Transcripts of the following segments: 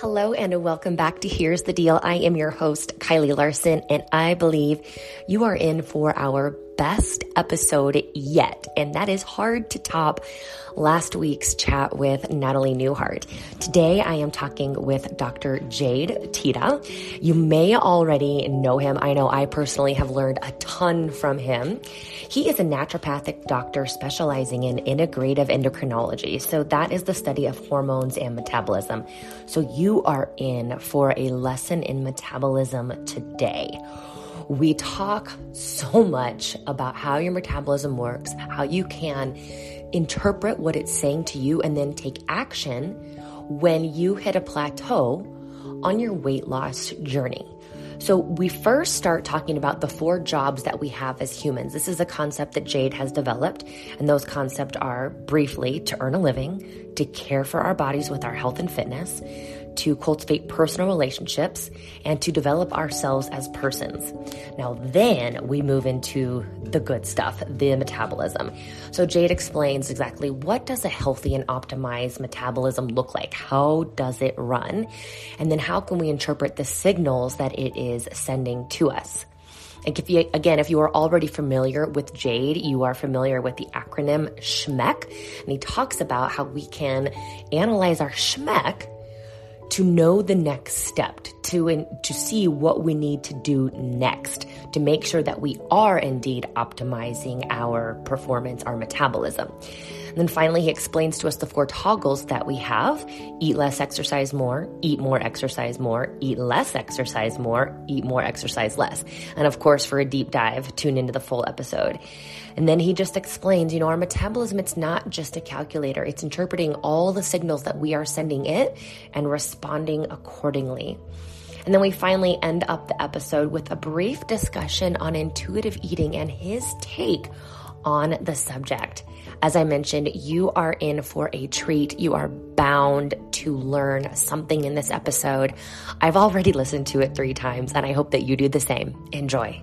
Hello and welcome back to Here's the Deal. I am your host, Kylie Larson, and I believe you are in for our best episode yet. And that is hard to top last week's chat with Natalie Newhart. Today I am talking with Dr. Jade Teta. You may already know him. I know I personally have learned a ton from him. He is a naturopathic doctor specializing in integrative endocrinology. So that is the study of hormones and metabolism. So you are in for a lesson in metabolism today. We talk so much about how your metabolism works, how you can interpret what it's saying to you, and then take action when you hit a plateau on your weight loss journey. So, we first start talking about the four jobs that we have as humans. This is a concept that Jade has developed, and those concepts are briefly to earn a living, to care for our bodies with our health and fitness, to cultivate personal relationships and to develop ourselves as persons. Now, then we move into the good stuff, the metabolism. So Jade explains exactly what does a healthy and optimized metabolism look like? How does it run? And then how can we interpret the signals that it is sending to us? And if you, again, if you are already familiar with Jade, you are familiar with the acronym SHMEC. And he talks about how we can analyze our SHMEC to know the next step, to, in, to see what we need to do next to make sure that we are indeed optimizing our performance, our metabolism. And then finally, he explains to us the four toggles that we have eat less, exercise more, eat more, exercise more, eat less, exercise more, eat more, exercise less. And of course, for a deep dive, tune into the full episode. And then he just explains, you know, our metabolism, it's not just a calculator. It's interpreting all the signals that we are sending it and responding accordingly. And then we finally end up the episode with a brief discussion on intuitive eating and his take on the subject. As I mentioned, you are in for a treat. You are bound to learn something in this episode. I've already listened to it three times, and I hope that you do the same. Enjoy.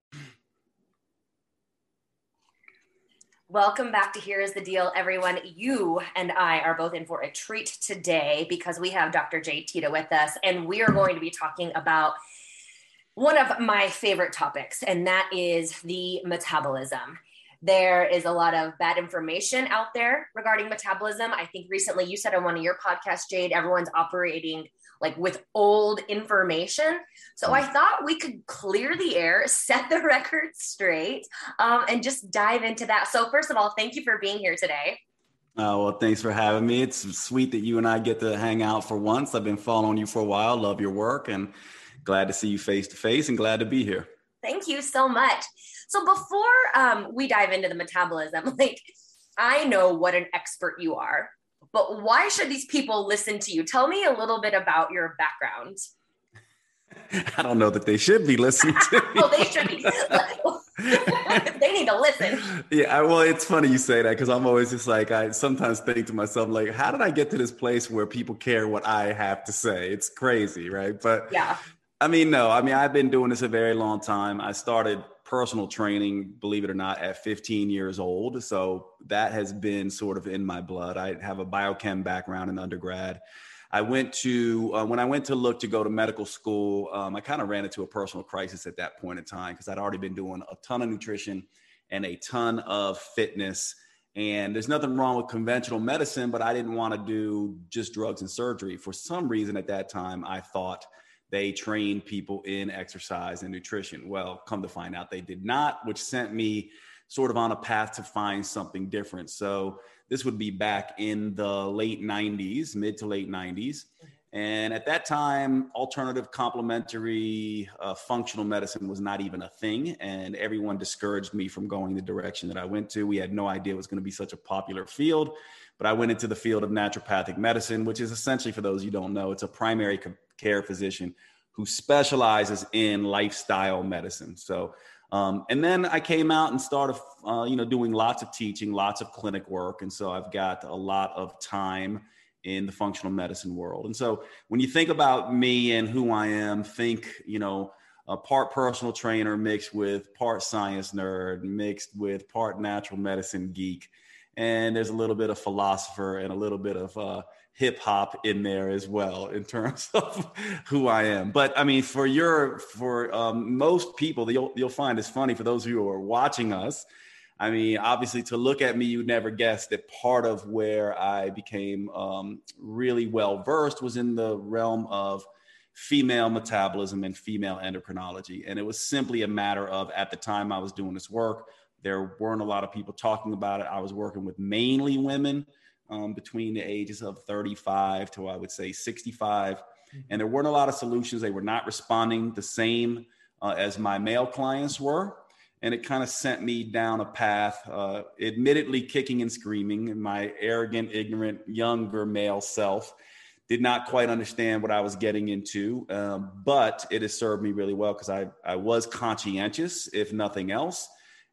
Welcome back to Here is the Deal, everyone. You and I are both in for a treat today because we have Dr. Jade Teta with us, and we are going to be talking about one of my favorite topics, and that is the metabolism. There is a lot of bad information out there regarding metabolism. I think recently you said on one of your podcasts, Jade, everyone's operating like with old information. So I thought we could clear the air, set the record straight, um, and just dive into that. So, first of all, thank you for being here today. Oh, well, thanks for having me. It's sweet that you and I get to hang out for once. I've been following you for a while, love your work, and glad to see you face to face and glad to be here. Thank you so much. So, before um, we dive into the metabolism, like I know what an expert you are but why should these people listen to you? Tell me a little bit about your background. I don't know that they should be listening to well, they should be. they need to listen. Yeah, I, well, it's funny you say that because I'm always just like I sometimes think to myself like, how did I get to this place where people care what I have to say? It's crazy, right? But yeah, I mean, no, I mean I've been doing this a very long time. I started personal training, believe it or not, at 15 years old. So that has been sort of in my blood. I have a biochem background in undergrad. I went to, uh, when I went to look to go to medical school, um, I kind of ran into a personal crisis at that point in time because I'd already been doing a ton of nutrition and a ton of fitness. And there's nothing wrong with conventional medicine, but I didn't want to do just drugs and surgery. For some reason at that time, I thought they trained people in exercise and nutrition. Well, come to find out they did not, which sent me sort of on a path to find something different. So this would be back in the late 90s, mid to late 90s. And at that time, alternative complementary uh, functional medicine was not even a thing. And everyone discouraged me from going the direction that I went to. We had no idea it was going to be such a popular field. But I went into the field of naturopathic medicine, which is essentially, for those you don't know, it's a primary care physician who specializes in lifestyle medicine. So, um, and then I came out and started, uh, you know, doing lots of teaching, lots of clinic work. And so I've got a lot of time in the functional medicine world. And so when you think about me and who I am, think, you know, a part personal trainer mixed with part science nerd, mixed with part natural medicine geek. And there's a little bit of philosopher and a little bit of uh, hip hop in there as well in terms of who I am. But I mean, for your, for um, most people, you'll, you'll find it's funny for those who are watching us I mean, obviously, to look at me, you'd never guess that part of where I became um, really well versed was in the realm of female metabolism and female endocrinology. And it was simply a matter of, at the time I was doing this work, there weren't a lot of people talking about it. I was working with mainly women um, between the ages of 35 to, I would say, 65. Mm-hmm. And there weren't a lot of solutions. They were not responding the same uh, as my male clients were and it kind of sent me down a path, uh, admittedly kicking and screaming. And my arrogant, ignorant, younger male self did not quite understand what I was getting into, um, but it has served me really well because I, I was conscientious, if nothing else.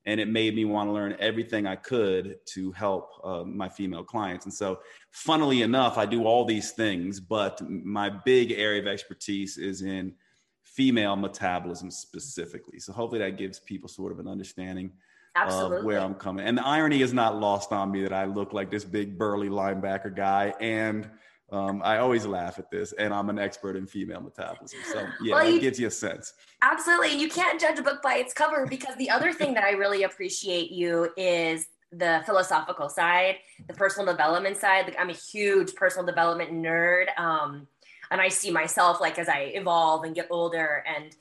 And it made me want to learn everything I could to help uh, my female clients. And so, funnily enough, I do all these things, but my big area of expertise is in female metabolism specifically. So hopefully that gives people sort of an understanding Absolutely. of where I'm coming. And the irony is not lost on me that I look like this big burly linebacker guy and um, I always laugh at this, and I'm an expert in female metabolism. So yeah, well, it gives you a sense. Absolutely, and you can't judge a book by its cover because the other thing that I really appreciate you is the philosophical side, the personal development side. Like I'm a huge personal development nerd. Um, and i see myself like as i evolve and get older and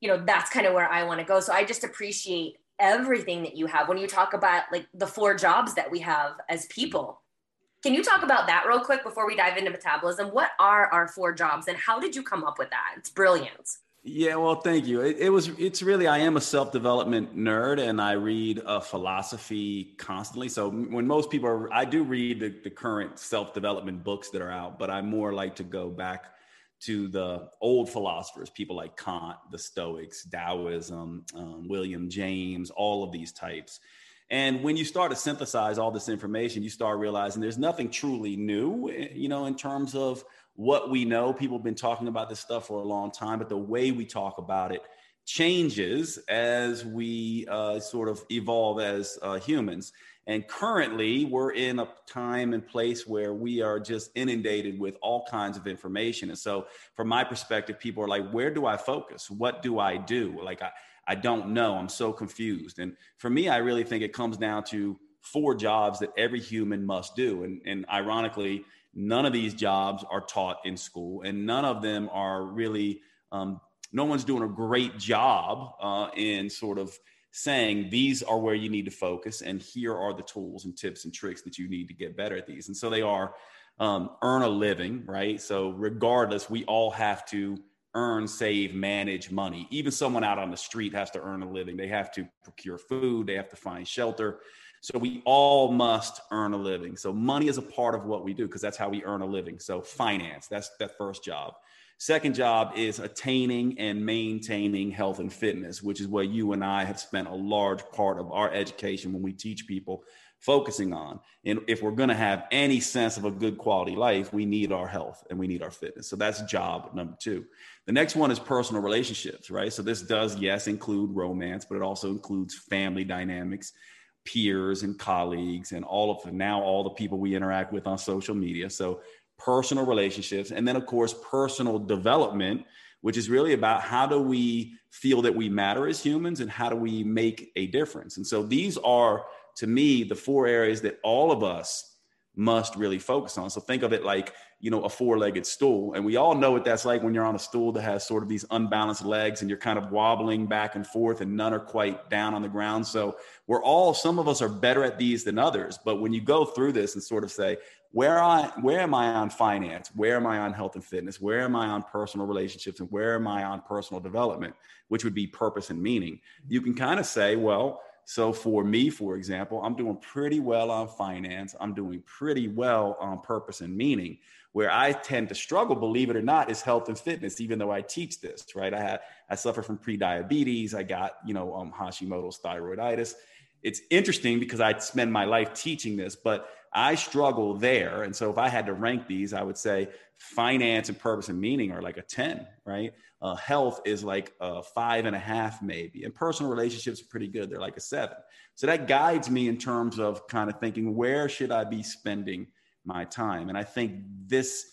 you know that's kind of where i want to go so i just appreciate everything that you have when you talk about like the four jobs that we have as people can you talk about that real quick before we dive into metabolism what are our four jobs and how did you come up with that it's brilliant yeah, well, thank you. It, it, was. It's really. I am a self development nerd, and I read a philosophy constantly. So when most people are, I do read the, the current self development books that are out, but I more like to go back to the old philosophers, people like Kant, the Stoics, Taoism, um, William James, all of these types. And when you start to synthesize all this information, you start realizing there's nothing truly new, eh, you know, in terms of what we know. People have been talking about this stuff for a long time, but the way we talk about it changes as we uh, sort of evolve as uh, humans. And currently, we're in a time and place where we are just inundated with all kinds of information. And so, from my perspective, people are like, where do I focus? What do I do? Like, I, I don't know. I'm so confused. And for me, I really think it comes down to four jobs that every human must do. And, and ironically, None of these jobs are taught in school, and none of them are really, um, no one's doing a great job uh, in sort of saying these are where you need to focus, and here are the tools and tips and tricks that you need to get better at these. And so they are um, earn a living, right? So, regardless, we all have to earn, save, manage money. Even someone out on the street has to earn a living. They have to procure food, they have to find shelter. So we all must earn a living. So money is a part of what we do because that's how we earn a living. So finance, that's that first job. Second job is attaining and maintaining health and fitness, which is where you and I have spent a large part of our education when we teach people focusing on. And if we're going to have any sense of a good quality life, we need our health and we need our fitness. So that's job number two. The next one is personal relationships, right? So this does, yes, include romance, but it also includes family dynamics peers and colleagues and all of the, now all the people we interact with on social media. So personal relationships and then of course personal development which is really about how do we feel that we matter as humans and how do we make a difference. And so these are to me the four areas that all of us must really focus on. So think of it like, you know, a four-legged stool. And we all know what that's like when you're on a stool that has sort of these unbalanced legs and you're kind of wobbling back and forth and none are quite down on the ground. So we're all some of us are better at these than others. But when you go through this and sort of say, where I where am I on finance? Where am I on health and fitness? Where am I on personal relationships? And where am I on personal development, which would be purpose and meaning? You can kind of say, well, so for me, for example, I'm doing pretty well on finance. I'm doing pretty well on purpose and meaning. Where I tend to struggle, believe it or not, is health and fitness. Even though I teach this, right? I had I suffer from pre-diabetes. I got you know um, Hashimoto's thyroiditis. It's interesting because I spend my life teaching this, but I struggle there. And so if I had to rank these, I would say finance and purpose and meaning are like a 10, right? Uh, health is like a five and a half, maybe. And personal relationships are pretty good. They're like a seven. So that guides me in terms of kind of thinking, where should I be spending my time? And I think this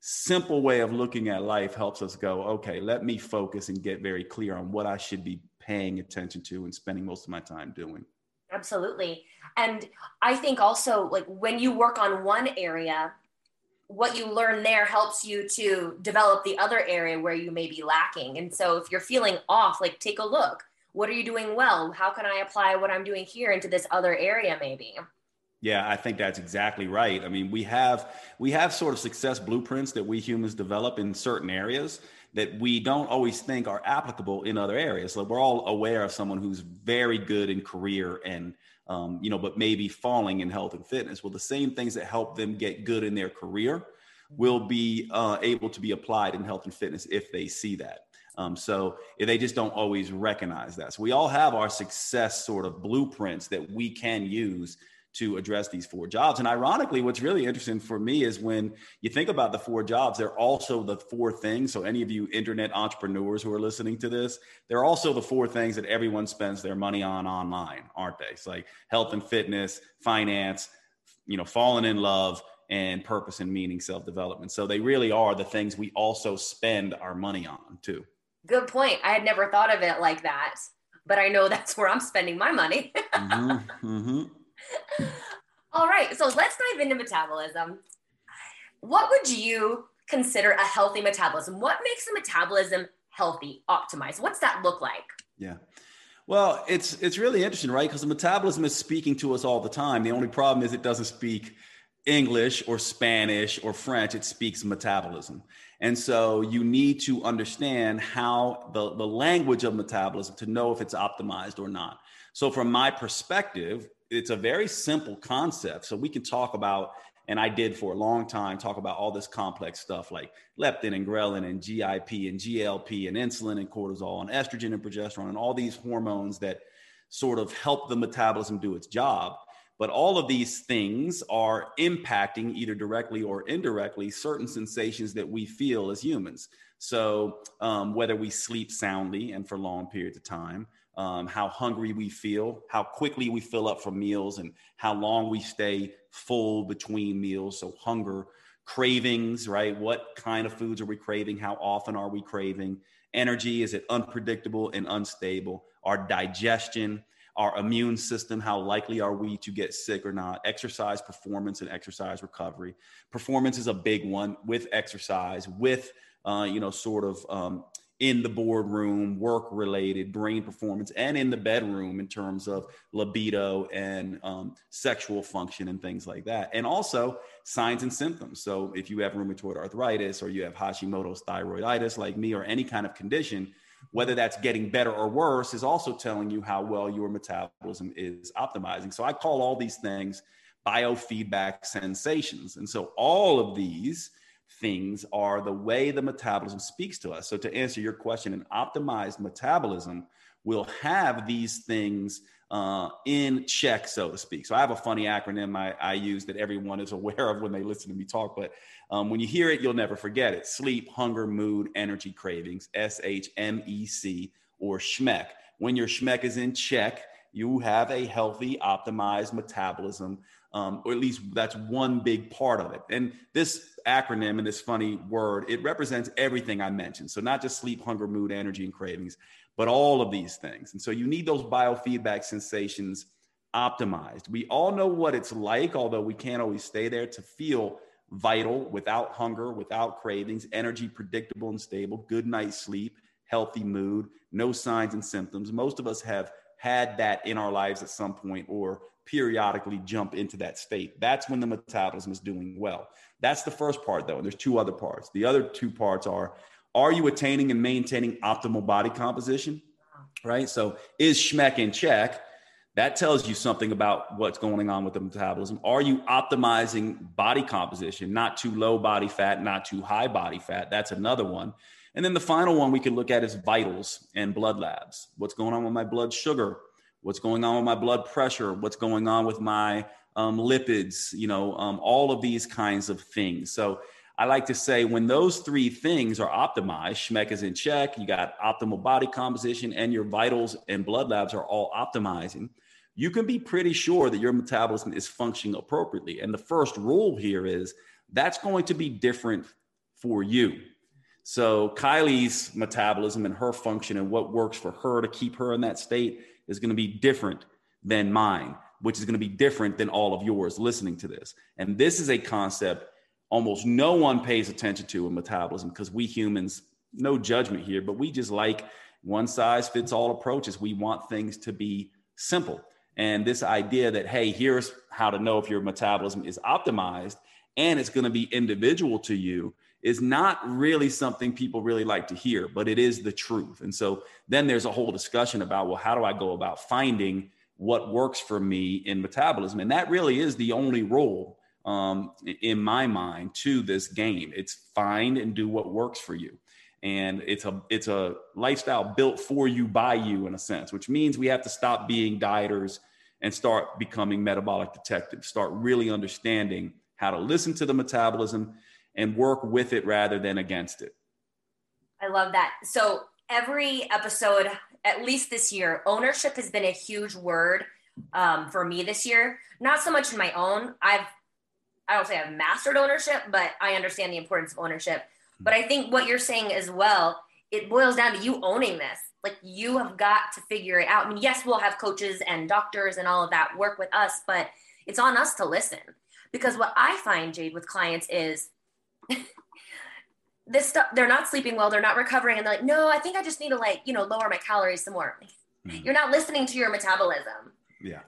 simple way of looking at life helps us go, okay, let me focus and get very clear on what I should be paying attention to and spending most of my time doing. Absolutely. And I think also, like, when you work on one area, what you learn there helps you to develop the other area where you may be lacking. And so if you're feeling off, like take a look. What are you doing well? How can I apply what I'm doing here into this other area maybe? Yeah, I think that's exactly right. I mean, we have we have sort of success blueprints that we humans develop in certain areas that we don't always think are applicable in other areas. So we're all aware of someone who's very good in career and um, you know, but maybe falling in health and fitness. Well, the same things that help them get good in their career will be uh, able to be applied in health and fitness if they see that. Um, so they just don't always recognize that. So we all have our success sort of blueprints that we can use to address these four jobs. And ironically, what's really interesting for me is when you think about the four jobs, they're also the four things. So, any of you internet entrepreneurs who are listening to this, they're also the four things that everyone spends their money on online, aren't they? It's like health and fitness, finance, you know, falling in love, and purpose and meaning, self development. So, they really are the things we also spend our money on too. Good point. I had never thought of it like that, but I know that's where I'm spending my money. mm-hmm, mm-hmm. All right, so let's dive into metabolism. What would you consider a healthy metabolism? What makes a metabolism healthy, optimized? What's that look like? Yeah. Well, it's it's really interesting, right? Because the metabolism is speaking to us all the time. The only problem is it doesn't speak English or Spanish or French. It speaks metabolism. And so you need to understand how the, the language of metabolism to know if it's optimized or not. So, from my perspective, it's a very simple concept. So we can talk about, and I did for a long time, talk about all this complex stuff like leptin and ghrelin and GIP and GLP and insulin and cortisol and estrogen and progesterone and all these hormones that sort of help the metabolism do its job. But all of these things are impacting either directly or indirectly certain sensations that we feel as humans. So, um, whether we sleep soundly and for long periods of time, um, how hungry we feel, how quickly we fill up for meals, and how long we stay full between meals. So, hunger, cravings, right? What kind of foods are we craving? How often are we craving? Energy, is it unpredictable and unstable? Our digestion, our immune system, how likely are we to get sick or not? Exercise performance and exercise recovery. Performance is a big one with exercise, with, uh, you know, sort of, um, in the boardroom, work related, brain performance, and in the bedroom in terms of libido and um, sexual function and things like that. And also signs and symptoms. So if you have rheumatoid arthritis or you have Hashimoto's thyroiditis, like me, or any kind of condition, whether that's getting better or worse is also telling you how well your metabolism is optimizing. So I call all these things biofeedback sensations. And so all of these things are the way the metabolism speaks to us. So, to answer your question, an optimized metabolism will have these things uh, in check, so to speak. So, I have a funny acronym I, I, use that everyone is aware of when they listen to me talk, but um, when you hear it, you'll never forget it sleep, hunger, mood, energy, cravings, S H M E C, or SHMEC. When your SHMEC is in check, you have a healthy, optimized metabolism um, or at least that's one big part of it. And this acronym and this funny word, it represents everything I mentioned. So not just sleep, hunger, mood, energy, and cravings, but all of these things. And so you need those biofeedback sensations optimized. We all know what it's like, although we can't always stay there to feel vital without hunger, without cravings, energy predictable and stable, good night's sleep, healthy mood, no signs and symptoms. Most of us have had that in our lives at some point or periodically jump into that state. That's when the metabolism is doing well. That's the first part, though. And there's two other parts. The other two parts are are you attaining and maintaining optimal body composition? Uh-huh. Right. So is Schmeck in check? That tells you something about what's going on with the metabolism. Are you optimizing body composition? Not too low body fat, not too high body fat. That's another one. And then the final one we can look at is vitals and blood labs. What's going on with my blood sugar? What's going on with my blood pressure? What's going on with my um, lipids? You know, um, all of these kinds of things. So I like to say when those three things are optimized, Schmeck is in check, you got optimal body composition, and your vitals and blood labs are all optimizing, you can be pretty sure that your metabolism is functioning appropriately. And the first rule here is that's going to be different for you. So Kylie's metabolism and her function and what works for her to keep her in that state is going to be different than mine, which is going to be different than all of yours listening to this. And this is a concept almost no one pays attention to in metabolism because we humans, no judgment here, but we just like one size fits all approaches. We want things to be simple. And this idea that, hey, here's how to know if your metabolism is optimized and it's going to be individual to you is not really something people really like to hear, but it is the truth. And so then there's a whole discussion about, well, how do I go about finding what works for me in metabolism? And that really is the only role um, in my mind to this game. It's find and do what works for you. And it's a it's a lifestyle built for you by you in a sense, which means we have to stop being dieters and start becoming metabolic detectives, start really understanding how to listen to the metabolism and work with it rather than against it. I love that. So every episode, at least this year, ownership has been a huge word um, for me this year. Not so much in my own. I've I don't say I've mastered ownership, but I understand the importance of ownership. But I think what you're saying as well, it boils down to you owning this. Like you have got to figure it out. I mean, yes, we'll have coaches and doctors and all of that work with us, but it's on us to listen. Because what I find, Jade, with clients is this stuff they're not sleeping well they're not recovering and they're like no i think i just need to like you know lower my calories some more. Mm-hmm. you're not listening to your metabolism. Yeah.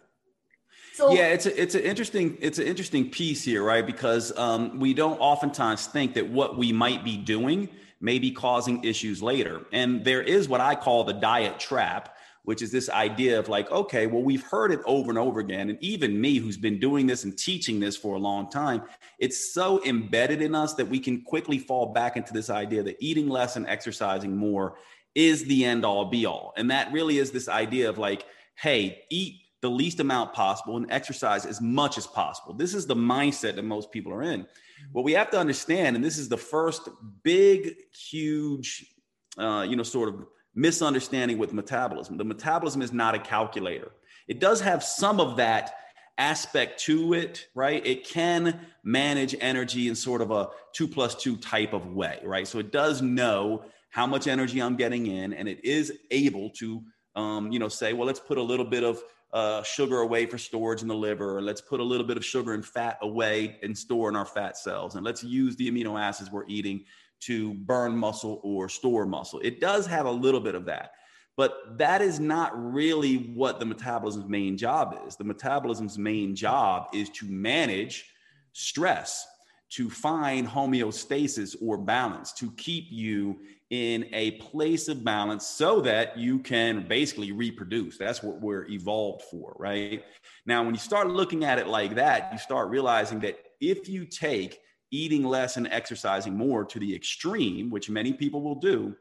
So yeah it's a, it's an interesting it's an interesting piece here right? Because um, we don't oftentimes think that what we might be doing may be causing issues later. And there is what i call the diet trap which is this idea of like, okay, well, we've heard it over and over again. And even me, who's been doing this and teaching this for a long time, it's so embedded in us that we can quickly fall back into this idea that eating less and exercising more is the end all be all. And that really is this idea of like, hey, eat the least amount possible and exercise as much as possible. This is the mindset that most people are in. What we have to understand, and this is the first big, huge, uh, you know, sort of misunderstanding with metabolism. The metabolism is not a calculator. It does have some of that aspect to it, right? It can manage energy in sort of a two plus two type of way, right? So it does know how much energy I'm getting in, and it is able to, um, you know, say, well, let's put a little bit of uh, sugar away for storage in the liver, or let's put a little bit of sugar and fat away and store in our fat cells, and let's use the amino acids we're eating to burn muscle or store muscle. It does have a little bit of that, but that is not really what the metabolism's main job is. The metabolism's main job is to manage stress, to find homeostasis or balance, to keep you in a place of balance so that you can basically reproduce. That's what we're evolved for, right? Now, when you start looking at it like that, you start realizing that if you take eating less and exercising more to the extreme, which many people will do,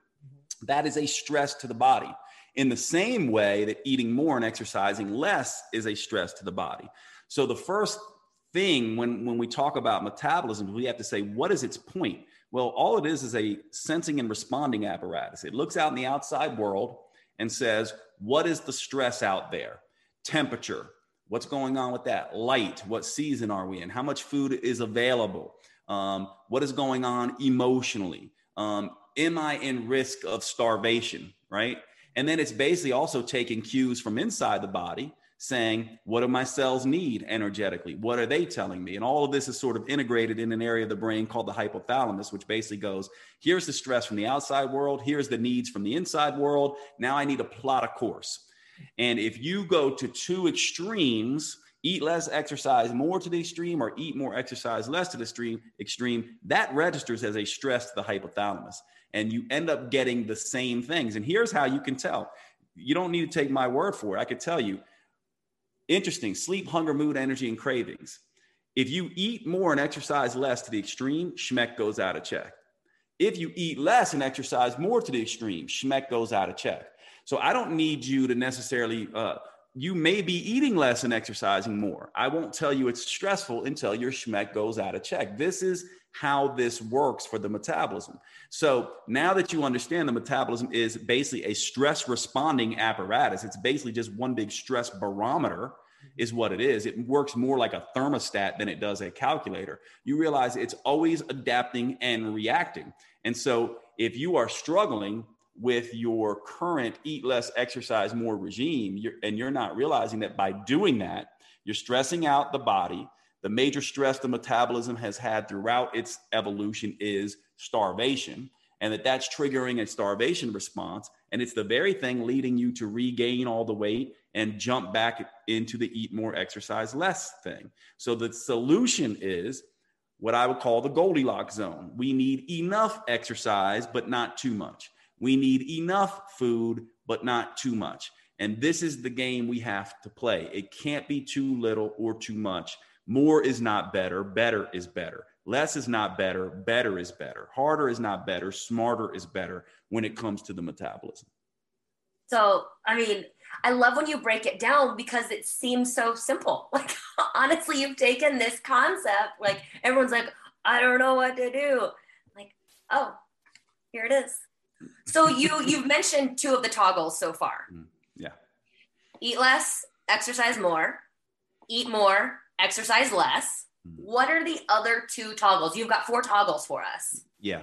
that is a stress to the body. In the same way that eating more and exercising less is a stress to the body. So the first thing when, when we talk about metabolism, we have to say, what is its point? Well, all it is is a sensing and responding apparatus. It looks out in the outside world and says, what is the stress out there? Temperature, what's going on with that? Light, what season are we in? How much food is available? Um, what is going on emotionally? Um, am I in risk of starvation? Right. And then it's basically also taking cues from inside the body saying, What do my cells need energetically? What are they telling me? And all of this is sort of integrated in an area of the brain called the hypothalamus, which basically goes, Here's the stress from the outside world, here's the needs from the inside world. Now I need to plot a course. And if you go to two extremes, eat less, exercise more to the extreme, or eat more, exercise less to the extreme, extreme, that registers as a stress to the hypothalamus. And you end up getting the same things. And here's how you can tell. You don't need to take my word for it. I could tell you Interesting. Sleep, hunger, mood, energy, and cravings. If you eat more and exercise less to the extreme, Schmeck goes out of check. If you eat less and exercise more to the extreme, Schmeck goes out of check. So I don't need you to necessarily, uh, you may be eating less and exercising more. I won't tell you it's stressful until your Schmeck goes out of check. This is how this works for the metabolism. So now that you understand the metabolism is basically a stress responding apparatus, it's basically just one big stress barometer mm-hmm. is what it is. It works more like a thermostat than it does a calculator. You realize it's always adapting and reacting. And so if you are struggling with your current eat less, exercise more regime, you're, and you're not realizing that by doing that, you're stressing out the body, the major stress the metabolism has had throughout its evolution is starvation and that that's triggering a starvation response. And it's the very thing leading you to regain all the weight and jump back into the eat more exercise less thing. So the solution is what i would call the goldilocks zone. We need enough exercise but not too much we need enough food but not too much and this is the game we have to play it can't be too little or too much more is not better, better is better. Less is not better, better is better. Harder is not better, smarter is better when it comes to the metabolism. So, I mean, I love when you break it down because it seems so simple. Like, honestly, you've taken this concept, like, everyone's like, I don't know what to do. Like, oh, here it is. So you you've mentioned two of the toggles so far. Mm, yeah. Eat less, exercise more. Eat more, exercise less. Mm-hmm. What are the other two toggles? You've got four toggles for us. Yeah.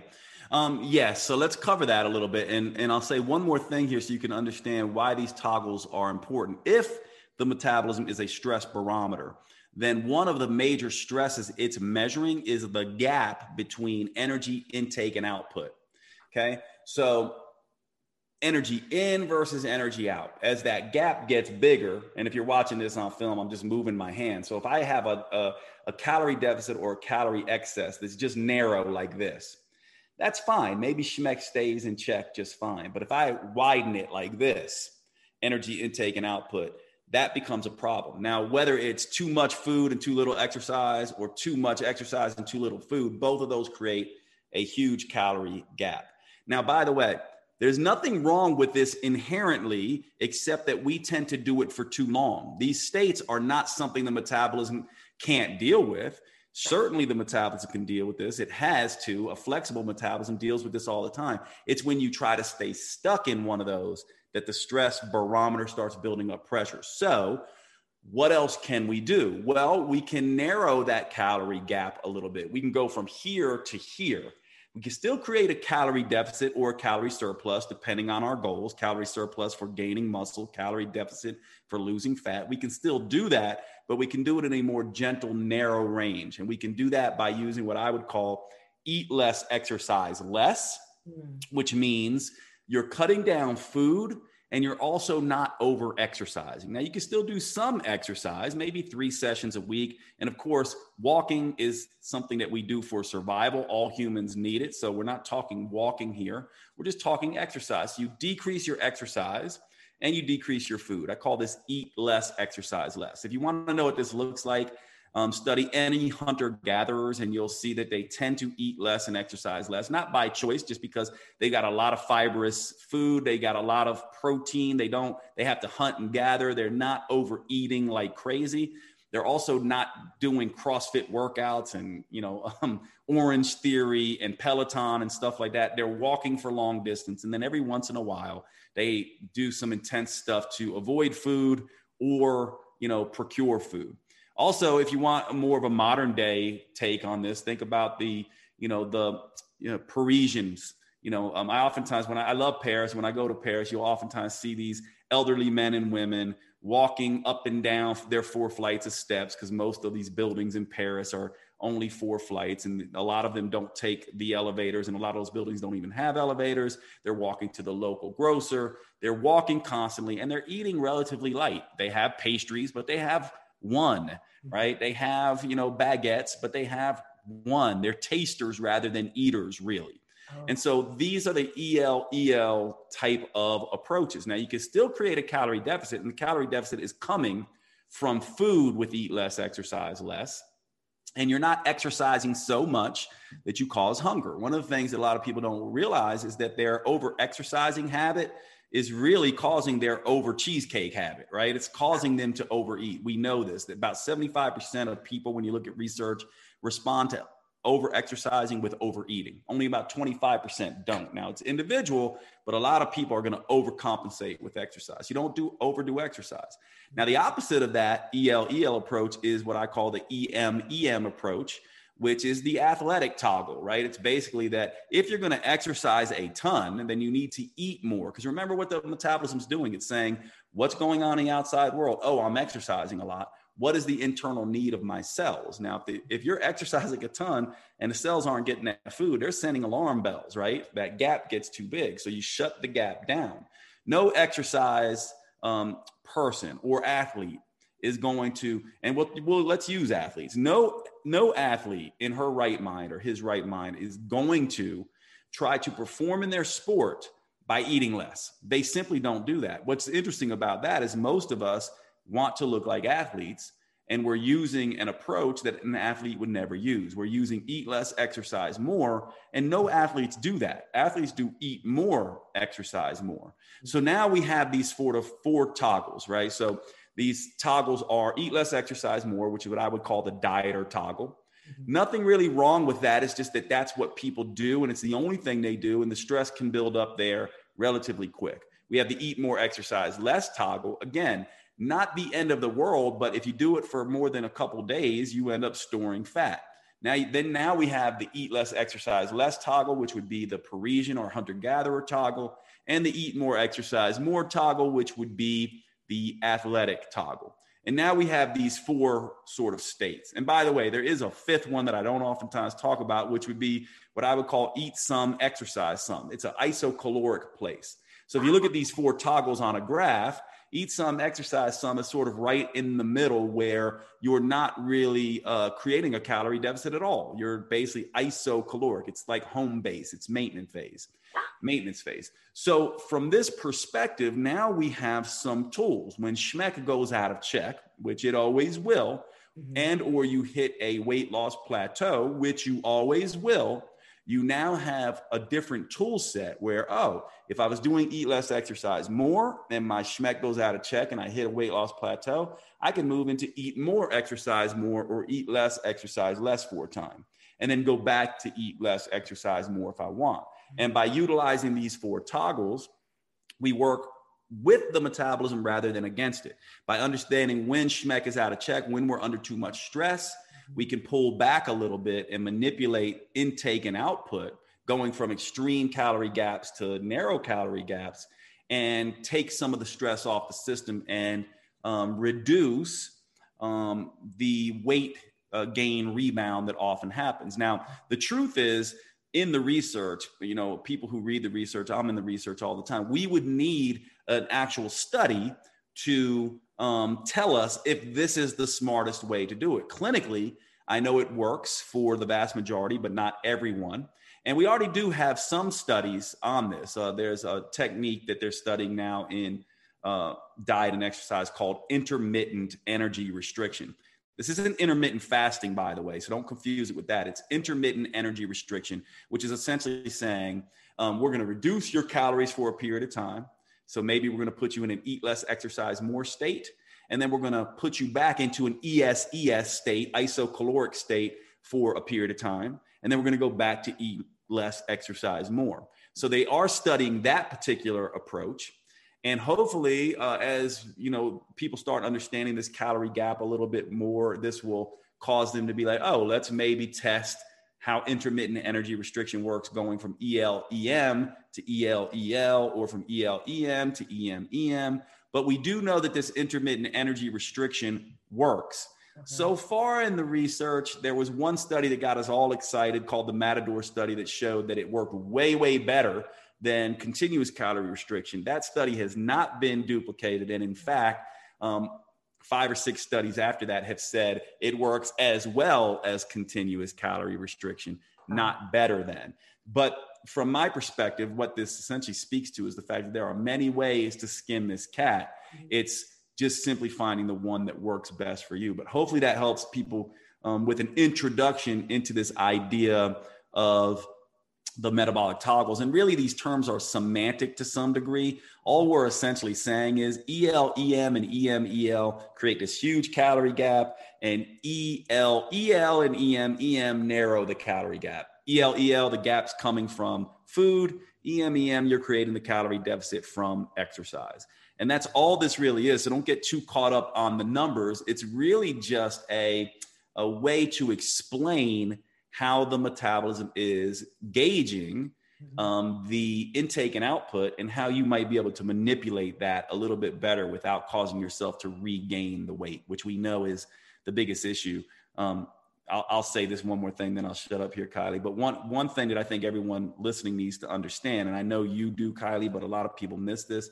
Um, yes. Yeah, so let's cover that a little bit. And, and I'll say one more thing here so you can understand why these toggles are important. If the metabolism is a stress barometer, then one of the major stresses it's measuring is the gap between energy intake and output. Okay. So energy in versus energy out. As that gap gets bigger, and if you're watching this on film, I'm just moving my hand. So if I have a, a, a calorie deficit or a calorie excess that's just narrow like this, that's fine. Maybe Schmeck stays in check just fine. But if I widen it like this, energy intake and output, that becomes a problem. Now, whether it's too much food and too little exercise or too much exercise and too little food, both of those create a huge calorie gap. Now, by the way, there's nothing wrong with this inherently, except that we tend to do it for too long. These states are not something the metabolism can't deal with. Certainly, the metabolism can deal with this. It has to. A flexible metabolism deals with this all the time. It's when you try to stay stuck in one of those that the stress barometer starts building up pressure. So, what else can we do? Well, we can narrow that calorie gap a little bit. We can go from here to here we can still create a calorie deficit or a calorie surplus depending on our goals calorie surplus for gaining muscle, calorie deficit for losing fat. We can still do that, but we can do it in a more gentle, narrow range. And we can do that by using what I would call eat less, exercise less, mm. which means you're cutting down food and you're also not over exercising. Now, you can still do some exercise, maybe three sessions a week. And of course, walking is something that we do for survival. All humans need it. So we're not talking walking here, we're just talking exercise. You decrease your exercise and you decrease your food. I call this eat less, exercise less. If you want to know what this looks like, um, study any hunter gatherers, and you'll see that they tend to eat less and exercise less, not by choice, just because they got a lot of fibrous food, they got a lot of protein. They don't, they have to hunt and gather. They're not overeating like crazy. They're also not doing CrossFit workouts and you know um, Orange Theory and Peloton and stuff like that. They're walking for long distance, and then every once in a while they do some intense stuff to avoid food or you know procure food. Also, if you want more of a modern day take on this, think about the, you know, the you know, Parisians. You know, um, I oftentimes when I, I love Paris, when I go to Paris, you'll oftentimes see these elderly men and women walking up and down their four flights of steps because most of these buildings in Paris are only four flights and a lot of them don't take the elevators and a lot of those buildings don't even have elevators. They're walking to the local grocer. They're walking constantly and they're eating relatively light. They have pastries but they have one mm-hmm. right? They have you know baguettes but they have one. They're tasters rather than eaters really. Oh. and so these are the el el type of approaches. Now you can still create a calorie deficit and the calorie deficit is coming from food with eat less exercise less. And you're not exercising so much that you cause hunger. One of the things that a lot of people don't realize is that their over exercising habit is really causing their over cheesecake habit, right? It's causing them to overeat. We know this that about 75% of people, when you look at research, respond to over exercising with overeating. Only about 25% don't. Now it's individual, but a lot of people are going to overcompensate with exercise. You don't do overdo exercise. Now the opposite of that EL EL approach is what I call the EM EM approach, which is the athletic toggle, right? It's basically that if you're going to exercise a ton, then you need to eat more. Because remember what the metabolism's doing. It's saying, what's going on in the outside world? Oh, I'm exercising a lot what is the internal need of my cells now if, the, if you're exercising a ton and the cells aren't getting that food they're sending alarm bells right that gap gets too big so you shut the gap down no exercise um, person or athlete is going to and we'll, we'll let's use athletes no no athlete in her right mind or his right mind is going to try to perform in their sport by eating less they simply don't do that what's interesting about that is most of us want to look like athletes and we're using an approach that an athlete would never use. We're using eat less, exercise more, and no athletes do that. Athletes do eat more, exercise more. Mm-hmm. So now we have these sort of four toggles, right? So these toggles are eat less, exercise more, which is what I would call the dieter toggle. Mm-hmm. Nothing really wrong with that. It's just that that's what people do, and it's the only thing they do, and the stress can build up there relatively quick. We have the eat more, exercise less toggle. Again, not the end of the world, but if you do it for more than a couple days, you end up storing fat. Now, then now we have the eat less, exercise less toggle, which would be the Parisian or hunter gatherer toggle, and the eat more, exercise more toggle, which would be the athletic toggle. And now we have these four sort of states. And by the way, there is a fifth one that I don't oftentimes talk about, which would be what I would call eat some, exercise some. It's an isocaloric place. So if you look at these four toggles on a graph, eat some, exercise some is sort of right in the middle where you're not really uh, creating a calorie deficit at all. You're basically isocaloric. It's like home base. It's maintenance phase, maintenance phase. So from this perspective, now we have some tools. When Schmeck goes out of check, which it always will, mm-hmm. and or you hit a weight loss plateau, which you always will, you now have a different tool set where, oh, if I was doing eat less, exercise more, and my schmeck goes out of check and I hit a weight loss plateau, I can move into eat more, exercise more, or eat less, exercise less for a time, and then go back to eat less, exercise more if I want. Mm-hmm. And by utilizing these four toggles, we work with the metabolism rather than against it. By understanding when schmeck is out of check, when we're under too much stress, we can pull back a little bit and manipulate intake and output, going from extreme calorie gaps to narrow calorie gaps, and take some of the stress off the system and um, reduce um, the weight uh, gain rebound that often happens. Now, the truth is, in the research, you know, people who read the research, I'm in the research all the time, we would need an actual study to um, tell us if this is the smartest way to do it. Clinically, I know it works for the vast majority, but not everyone. And we already do have some studies on this. Uh, there's a technique that they're studying now in uh, diet and exercise called intermittent energy restriction. This isn't intermittent fasting, by the way, so don't confuse it with that. It's intermittent energy restriction, which is essentially saying um, we're going to reduce your calories for a period of time. So maybe we're going to put you in an eat less, exercise more state. And then we're going to put you back into an ESES state, isocaloric state for a period of time. And then we're going to go back to eat less, exercise more. So they are studying that particular approach. And hopefully, uh, as you know, people start understanding this calorie gap a little bit more, this will cause them to be like, oh, let's maybe test how intermittent energy restriction works going from ELEM to ELEL or from ELEM to EMEM but we do know that this intermittent energy restriction works. Mm-hmm. So far in the research, there was one study that got us all excited called the Matador study that showed that it worked way, way better than continuous calorie restriction. That study has not been duplicated. And in fact, um, five or six studies after that have said it works as well as continuous calorie restriction, not better than. But from my perspective, what this essentially speaks to is the fact that there are many ways to skin this cat. Mm-hmm. It's just simply finding the one that works best for you. But hopefully that helps people um, with an introduction into this idea of the metabolic toggles. And really, these terms are semantic to some degree. All we're essentially saying is EL, EM, and EM, EL create this huge calorie gap, and EL, EL, and EM, EM narrow the calorie gap. EL, EL, the gap's coming from food. EM, EM, you're creating the calorie deficit from exercise. And that's all this really is. So don't get too caught up on the numbers. It's really just a, a way to explain how the metabolism is gauging mm-hmm. um, the intake and output and how you might be able to manipulate that a little bit better without causing yourself to regain the weight, which we know is the biggest issue. Um, I'll, I'll, say this one more thing, then I'll shut up here, Kylie. But one one thing that I think everyone listening needs to understand, and I know you do, Kylie, but a lot of people miss this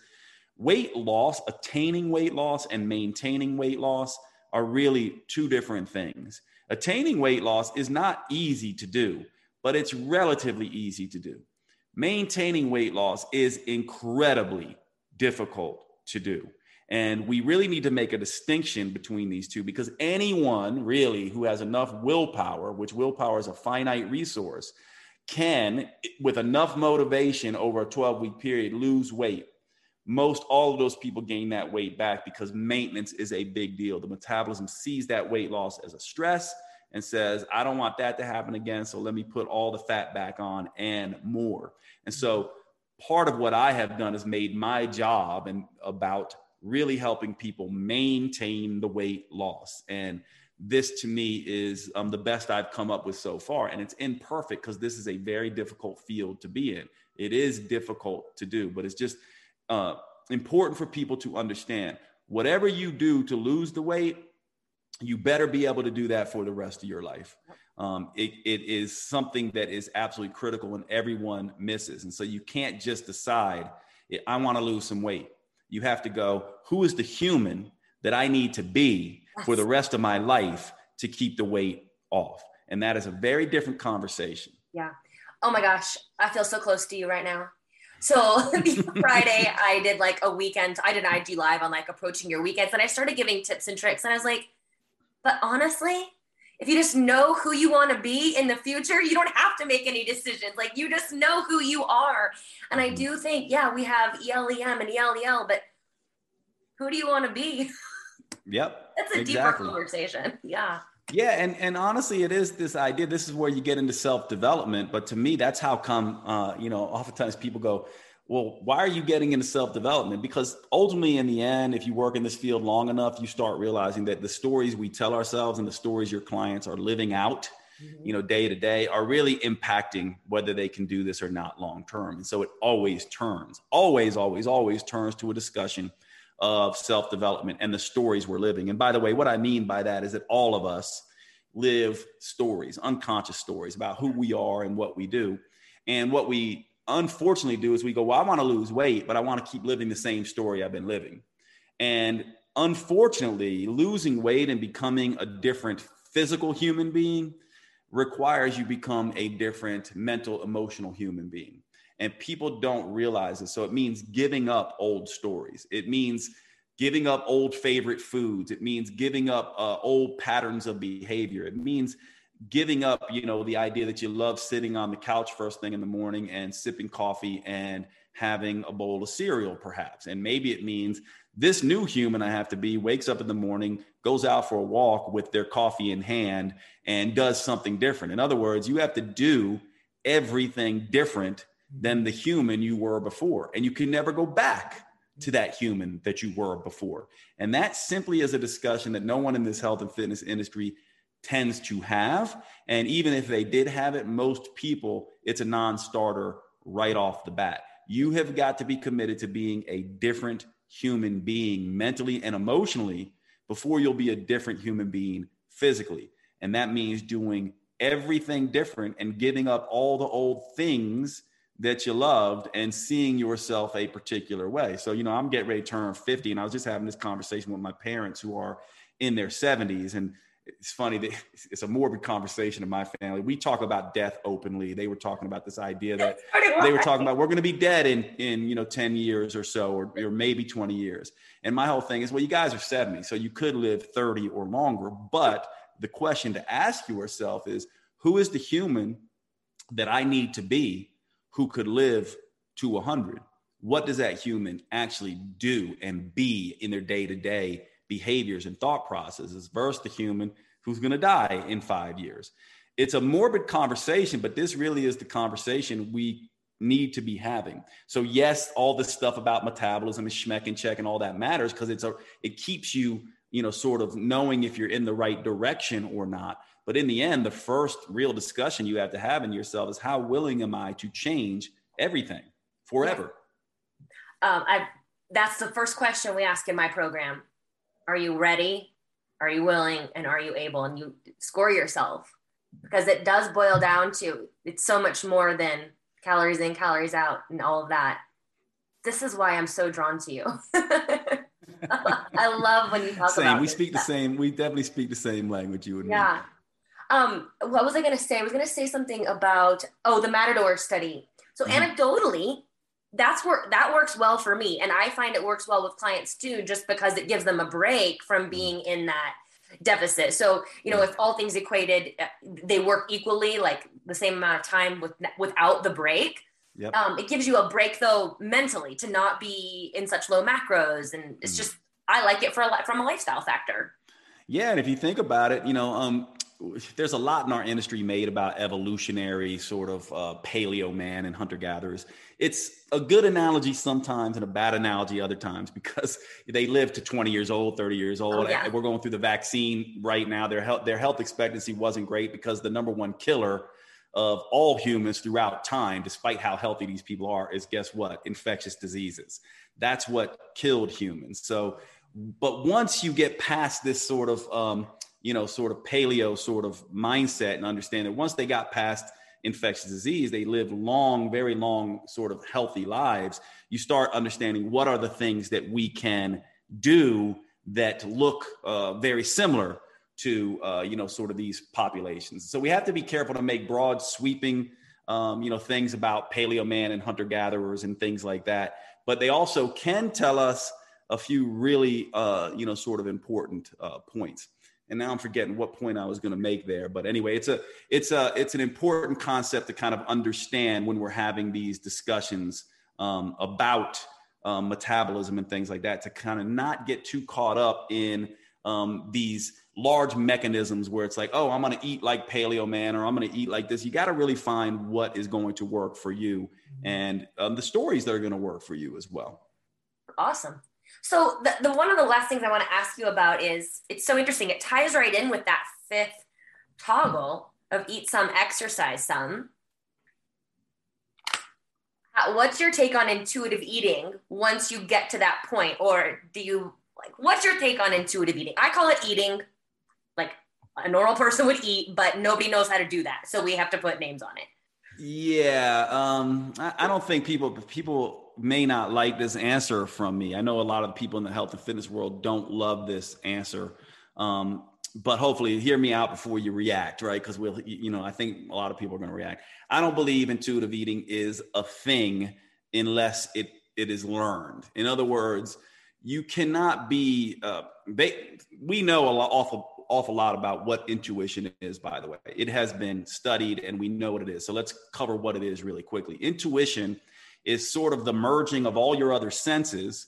weight loss, attaining weight loss, and maintaining weight loss are really two different things. Attaining weight loss is not easy to do, but it's relatively easy to do. Maintaining weight loss is incredibly difficult to do. And we really need to make a distinction between these two because anyone really who has enough willpower, which willpower is a finite resource, can, with enough motivation over a 12 week period, lose weight most all of those people gain that weight back because maintenance is a big deal. The metabolism sees that weight loss as a stress and says, I don't want that to happen again. So let me put all the fat back on and more. And so part of what I have done is made my job and about really helping people maintain the weight loss. And this to me is um, the best I've come up with so far. And it's imperfect because this is a very difficult field to be in. It is difficult to do, but it's just uh, important for people to understand whatever you do to lose the weight, you better be able to do that for the rest of your life. Um, it, it is something that is absolutely critical and everyone misses. And so you can't just decide, I want to lose some weight. You have to go, who is the human that I need to be for the rest of my life to keep the weight off? And that is a very different conversation. Yeah. Oh my gosh. I feel so close to you right now. So Friday, I did like a weekend. I did an IG live on like approaching your weekends, and I started giving tips and tricks. And I was like, but honestly, if you just know who you want to be in the future, you don't have to make any decisions. Like you just know who you are. And I mm-hmm. do think, yeah, we have ELEM and ELEL, but who do you want to be? Yep. That's a exactly. deeper conversation. Yeah. Yeah, and and honestly, it is this idea. This is where you get into self development. But to me, that's how come. Uh, you know, oftentimes people go, "Well, why are you getting into self development?" Because ultimately, in the end, if you work in this field long enough, you start realizing that the stories we tell ourselves and the stories your clients are living out, mm-hmm. you know, day to day, are really impacting whether they can do this or not long term. And so it always turns, always, always, always turns to a discussion of self development and the stories we're living. And by the way, what I mean by that is that all of us live stories, unconscious stories about who we are and what we do. And what we unfortunately do is we go, Well, I want to lose weight, but I want to keep living the same story I've been living. And unfortunately, losing weight and becoming a different physical human being requires you become a different mental, emotional human being and people don't realize it. So it means giving up old stories. It means giving up old favorite foods. It means giving up uh, old patterns of behavior. It means giving up, you know, the idea that you love sitting on the couch first thing in the morning and sipping coffee and having a bowl of cereal, perhaps. And maybe it means this new human I have to be wakes up in the morning, goes out for a walk with their coffee in hand, and does something different. In other words, you have to do everything different than the human you were before. And you can never go back to that human that you were before. And that simply is a discussion that no one in this health and fitness industry tends to have. And even if they did have it, most people, it's a non starter right off the bat. You have got to be committed to being a different human being mentally and emotionally before you'll be a different human being physically. And that means doing everything different and giving up all the old things that you loved and seeing yourself a particular way. So, you know, I'm getting ready to turn 50 and I was just having this conversation with my parents who are in their 70s and it's funny that it's a morbid conversation in my family. We talk about death openly. They were talking about this idea that they were talking about we're going to be dead in in you know 10 years or so or, or maybe 20 years. And my whole thing is, well, you guys are 70, so you could live 30 or longer. But the question to ask yourself is, who is the human that I need to be who could live to 100? What does that human actually do and be in their day to day behaviors and thought processes versus the human who's going to die in five years? It's a morbid conversation, but this really is the conversation we need to be having. So yes, all this stuff about metabolism and SHMEC and check and all that matters because it's a it keeps you, you know, sort of knowing if you're in the right direction or not. But in the end, the first real discussion you have to have in yourself is how willing am I to change everything forever? Um, I, that's the first question we ask in my program. Are you ready? Are you willing? And are you able? And you score yourself because it does boil down to it's so much more than calories in, calories out, and all of that. This is why I'm so drawn to you. I love when you talk same. about. We speak stuff. the same. We definitely speak the same language. You and yeah. me. Um, what was I going to say? I was going to say something about oh the Matador study. So mm-hmm. anecdotally, that's where that works well for me, and I find it works well with clients too, just because it gives them a break from mm-hmm. being in that deficit. So you know, if all things equated, uh, they work equally, like the same amount of time with without the break. Yep. Um, it gives you a break though mentally to not be in such low macros, and it's mm. just I like it for a, from a lifestyle factor. Yeah, and if you think about it, you know, um, there's a lot in our industry made about evolutionary sort of uh, paleo man and hunter gatherers. It's a good analogy sometimes and a bad analogy other times because they live to 20 years old, 30 years old. Oh, yeah. We're going through the vaccine right now. Their health, their health expectancy wasn't great because the number one killer of all humans throughout time, despite how healthy these people are, is guess what? Infectious diseases. That's what killed humans. So, but once you get past this sort of um, you know, sort of paleo sort of mindset and understand that once they got past infectious disease, they live long, very long, sort of healthy lives. You start understanding what are the things that we can do that look uh, very similar to, uh, you know, sort of these populations. So we have to be careful to make broad, sweeping, um, you know, things about paleo man and hunter gatherers and things like that. But they also can tell us a few really, uh, you know, sort of important uh, points and now I'm forgetting what point I was going to make there. But anyway, it's a it's a it's an important concept to kind of understand when we're having these discussions um, about um, metabolism and things like that. To kind of not get too caught up in um, these large mechanisms where it's like, oh, I'm going to eat like Paleo Man or I'm going to eat like this. You got to really find what is going to work for you and um, the stories that are going to work for you as well. Awesome. So the, the one of the last things I want to ask you about is it's so interesting. It ties right in with that fifth toggle of eat some, exercise some. What's your take on intuitive eating once you get to that point? Or do you like, what's your take on intuitive eating? I call it eating like a normal person would eat, but nobody knows how to do that. So we have to put names on it. Yeah. Um, I, I don't think people, people, may not like this answer from me. I know a lot of people in the health and fitness world don't love this answer. Um, but hopefully hear me out before you react, right? Because we'll, you know, I think a lot of people are going to react. I don't believe intuitive eating is a thing unless it it is learned. In other words, you cannot be. Uh, they, we know a lot, awful awful lot about what intuition is. By the way, it has been studied and we know what it is. So let's cover what it is really quickly. Intuition is sort of the merging of all your other senses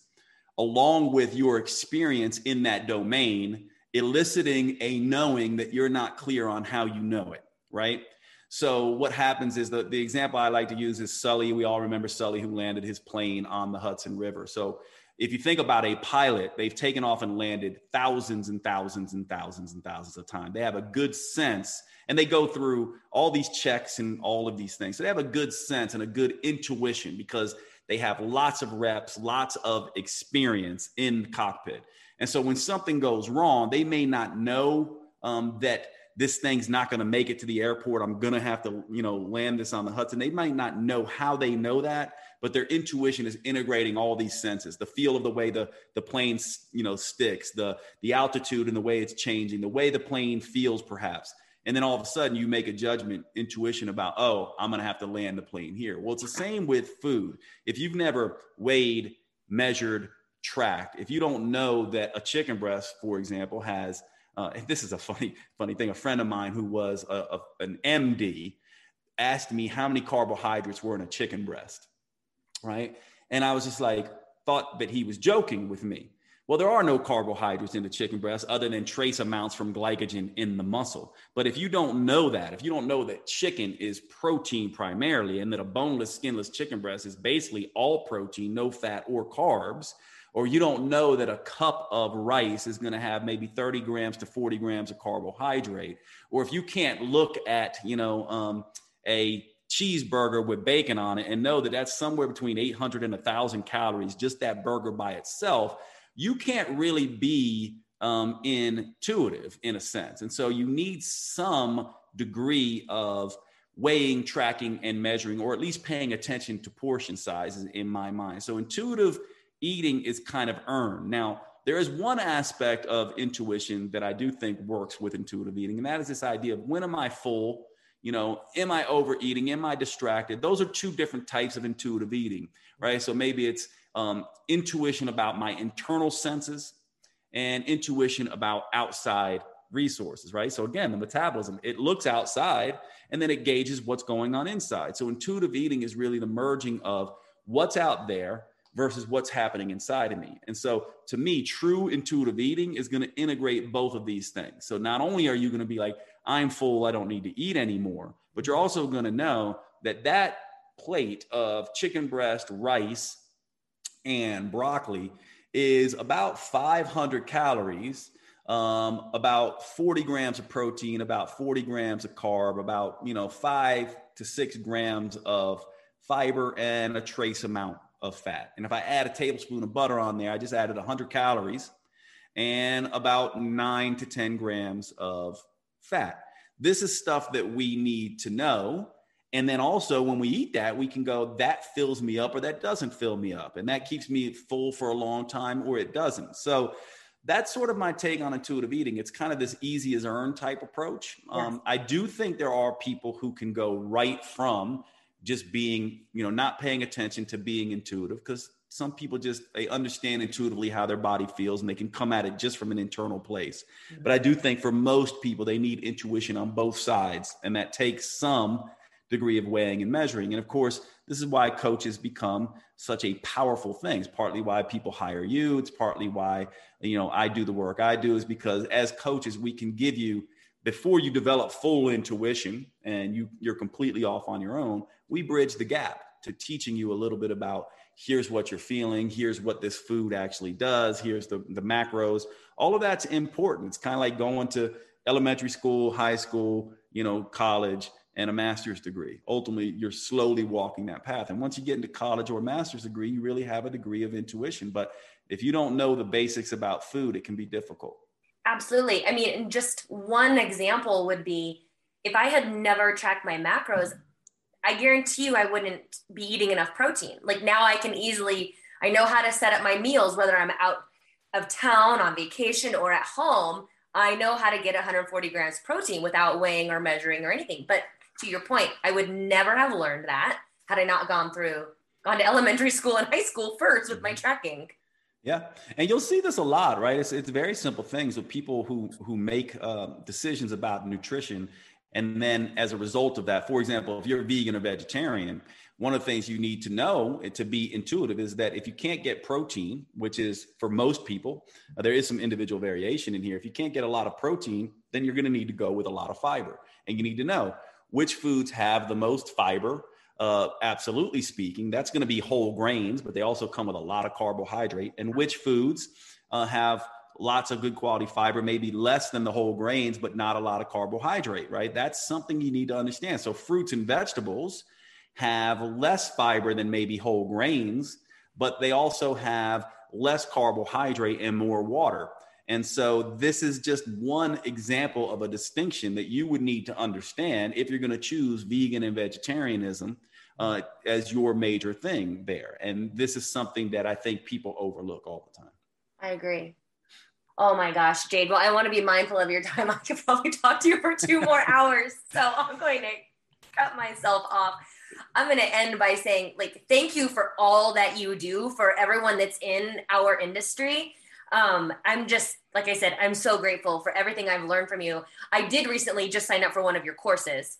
along with your experience in that domain, eliciting a knowing that you're not clear on how you know it, right? So what happens is the, the example I like to use is Sully. We all remember Sully who landed his plane on the Hudson River. So if you think about a pilot, they've taken off and landed thousands and thousands and thousands and thousands of times. They have a good sense and they go through all these checks and all of these things. So they have a good sense and a good intuition because They have lots of reps, lots of experience in the cockpit. And so when something goes wrong, they may not know um, that this thing's not going to make it to the airport. I'm going to have to, you know, land this on the Hudson. They might not know how they know that, but their intuition is integrating all these senses, the feel of the way the, the plane, you know, sticks, the, the altitude and the way it's changing, the way the plane feels perhaps. And then all of a sudden you make a judgment, intuition about, oh, I'm going to have to land the plane here. Well, it's the same with food. If you've never weighed, measured, tracked, if you don't know that a chicken breast, for example, has uh, this is a funny, funny thing. A friend of mine who was a, a, an MD asked me how many carbohydrates were in a chicken breast, right? And I was just like, thought that he was joking with me. Well, there are no carbohydrates in the chicken breast other than trace amounts from glycogen in the muscle. But if you don't know that, if you don't know that chicken is protein primarily and that a boneless, skinless chicken breast is basically all protein, no fat or carbs, or you don't know that a cup of rice is going to have maybe 30 grams to 40 grams of carbohydrate, or if you can't look at, you know, um, a cheeseburger with bacon on it and know that that's somewhere between 800 and 1,000 calories, just that burger by itself, you can't really be um, intuitive in a sense. And so you need some degree of weighing, tracking, and measuring, or at least paying attention to portion sizes in my mind. So intuitive eating is kind of earned. Now, there is one aspect of intuition that I do think works with intuitive eating, and that is this idea of when am I full? You know, am I overeating? Am I distracted? Those are two different types of intuitive eating, right? So maybe it's um, intuition about my internal senses and intuition about outside resources, right? So again, the metabolism, it looks outside and then it gauges what's going on inside. So intuitive eating is really the merging of what's out there versus what's happening inside of me. And so to me, true intuitive eating is going to integrate both of these things. So not only are you going to be like, I'm full, I don't need to eat anymore, but you're also going to know that that plate of chicken breast, rice, and broccoli is about 500 calories, um, about 40 grams of protein, about 40 grams of carb, about you know five to six grams of fiber, and a trace amount of fat. And if I add a tablespoon of butter on there, I just added 100 calories and about nine to 10 grams of fat. This is stuff that we need to know. And then also, when we eat that, we can go, that fills me up or that doesn't fill me up. And that keeps me full for a long time or it doesn't. So, that's sort of my take on intuitive eating. It's kind of this easy as earned type approach. Yes. Um, I do think there are people who can go right from just being, you know, not paying attention to being intuitive because some people just they understand intuitively how their body feels and they can come at it just from an internal place. Mm-hmm. But I do think for most people they need intuition on both sides and that takes some degree of weighing and measuring. And of course, this is why coaches become such a powerful thing. It's partly why people hire you. It's partly why, you know, I do the work I do is because as coaches, we can give you before you develop full intuition and you you're completely off on your own we bridge the gap to teaching you a little bit about here's what you're feeling here's what this food actually does here's the, the macros all of that's important it's kind of like going to elementary school high school you know college and a master's degree ultimately you're slowly walking that path and once you get into college or master's degree you really have a degree of intuition but if you don't know the basics about food it can be difficult Absolutely. I mean, just one example would be if I had never tracked my macros, I guarantee you I wouldn't be eating enough protein. Like now I can easily, I know how to set up my meals, whether I'm out of town on vacation or at home. I know how to get 140 grams protein without weighing or measuring or anything. But to your point, I would never have learned that had I not gone through, gone to elementary school and high school first with my mm-hmm. tracking. Yeah, and you'll see this a lot, right? It's it's very simple things with people who who make uh, decisions about nutrition, and then as a result of that, for example, if you're a vegan or vegetarian, one of the things you need to know to be intuitive is that if you can't get protein, which is for most people, uh, there is some individual variation in here. If you can't get a lot of protein, then you're going to need to go with a lot of fiber, and you need to know which foods have the most fiber uh, absolutely speaking, that's going to be whole grains, but they also come with a lot of carbohydrate. And which foods uh, have lots of good quality fiber, maybe less than the whole grains, but not a lot of carbohydrate, right? That's something you need to understand. So, fruits and vegetables have less fiber than maybe whole grains, but they also have less carbohydrate and more water. And so, this is just one example of a distinction that you would need to understand if you're going to choose vegan and vegetarianism uh, as your major thing there. And this is something that I think people overlook all the time. I agree. Oh my gosh, Jade. Well, I want to be mindful of your time. I could probably talk to you for two more hours. So I'm going to cut myself off. I'm going to end by saying, like, thank you for all that you do for everyone that's in our industry. Um, I'm just, like I said, I'm so grateful for everything I've learned from you. I did recently just sign up for one of your courses,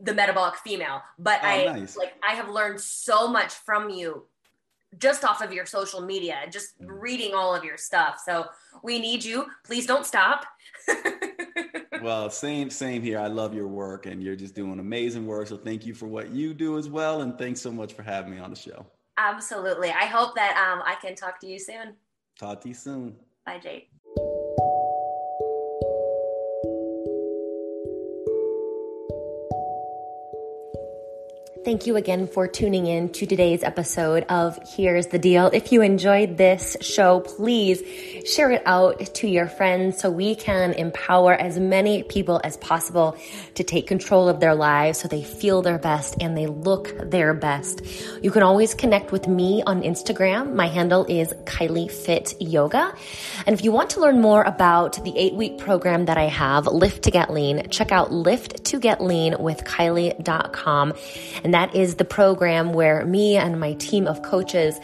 the metabolic female, but oh, I nice. like, I have learned so much from you just off of your social media, just mm. reading all of your stuff. So we need you. Please don't stop. well, same same here. I love your work and you're just doing amazing work. So thank you for what you do as well and thanks so much for having me on the show. Absolutely. I hope that um, I can talk to you soon. Talk to you soon. Bye, Jade. Thank you again for tuning in to today's episode of Here's the Deal. If you enjoyed this show, please share it out to your friends so we can empower as many people as possible to take control of their lives so they feel their best and they look their best. You can always connect with me on Instagram. My handle is Kylie Fit Yoga. And if you want to learn more about the eight week program that I have, Lift to Get Lean, check out Lift to Get Lean with Kylie.com. And that is the program where me and my team of coaches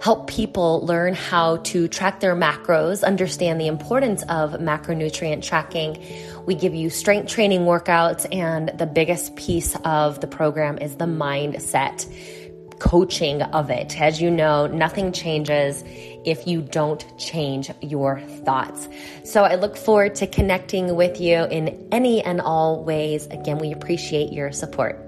help people learn how to track their macros, understand the importance of macronutrient tracking. We give you strength training workouts, and the biggest piece of the program is the mindset coaching of it. As you know, nothing changes if you don't change your thoughts. So I look forward to connecting with you in any and all ways. Again, we appreciate your support.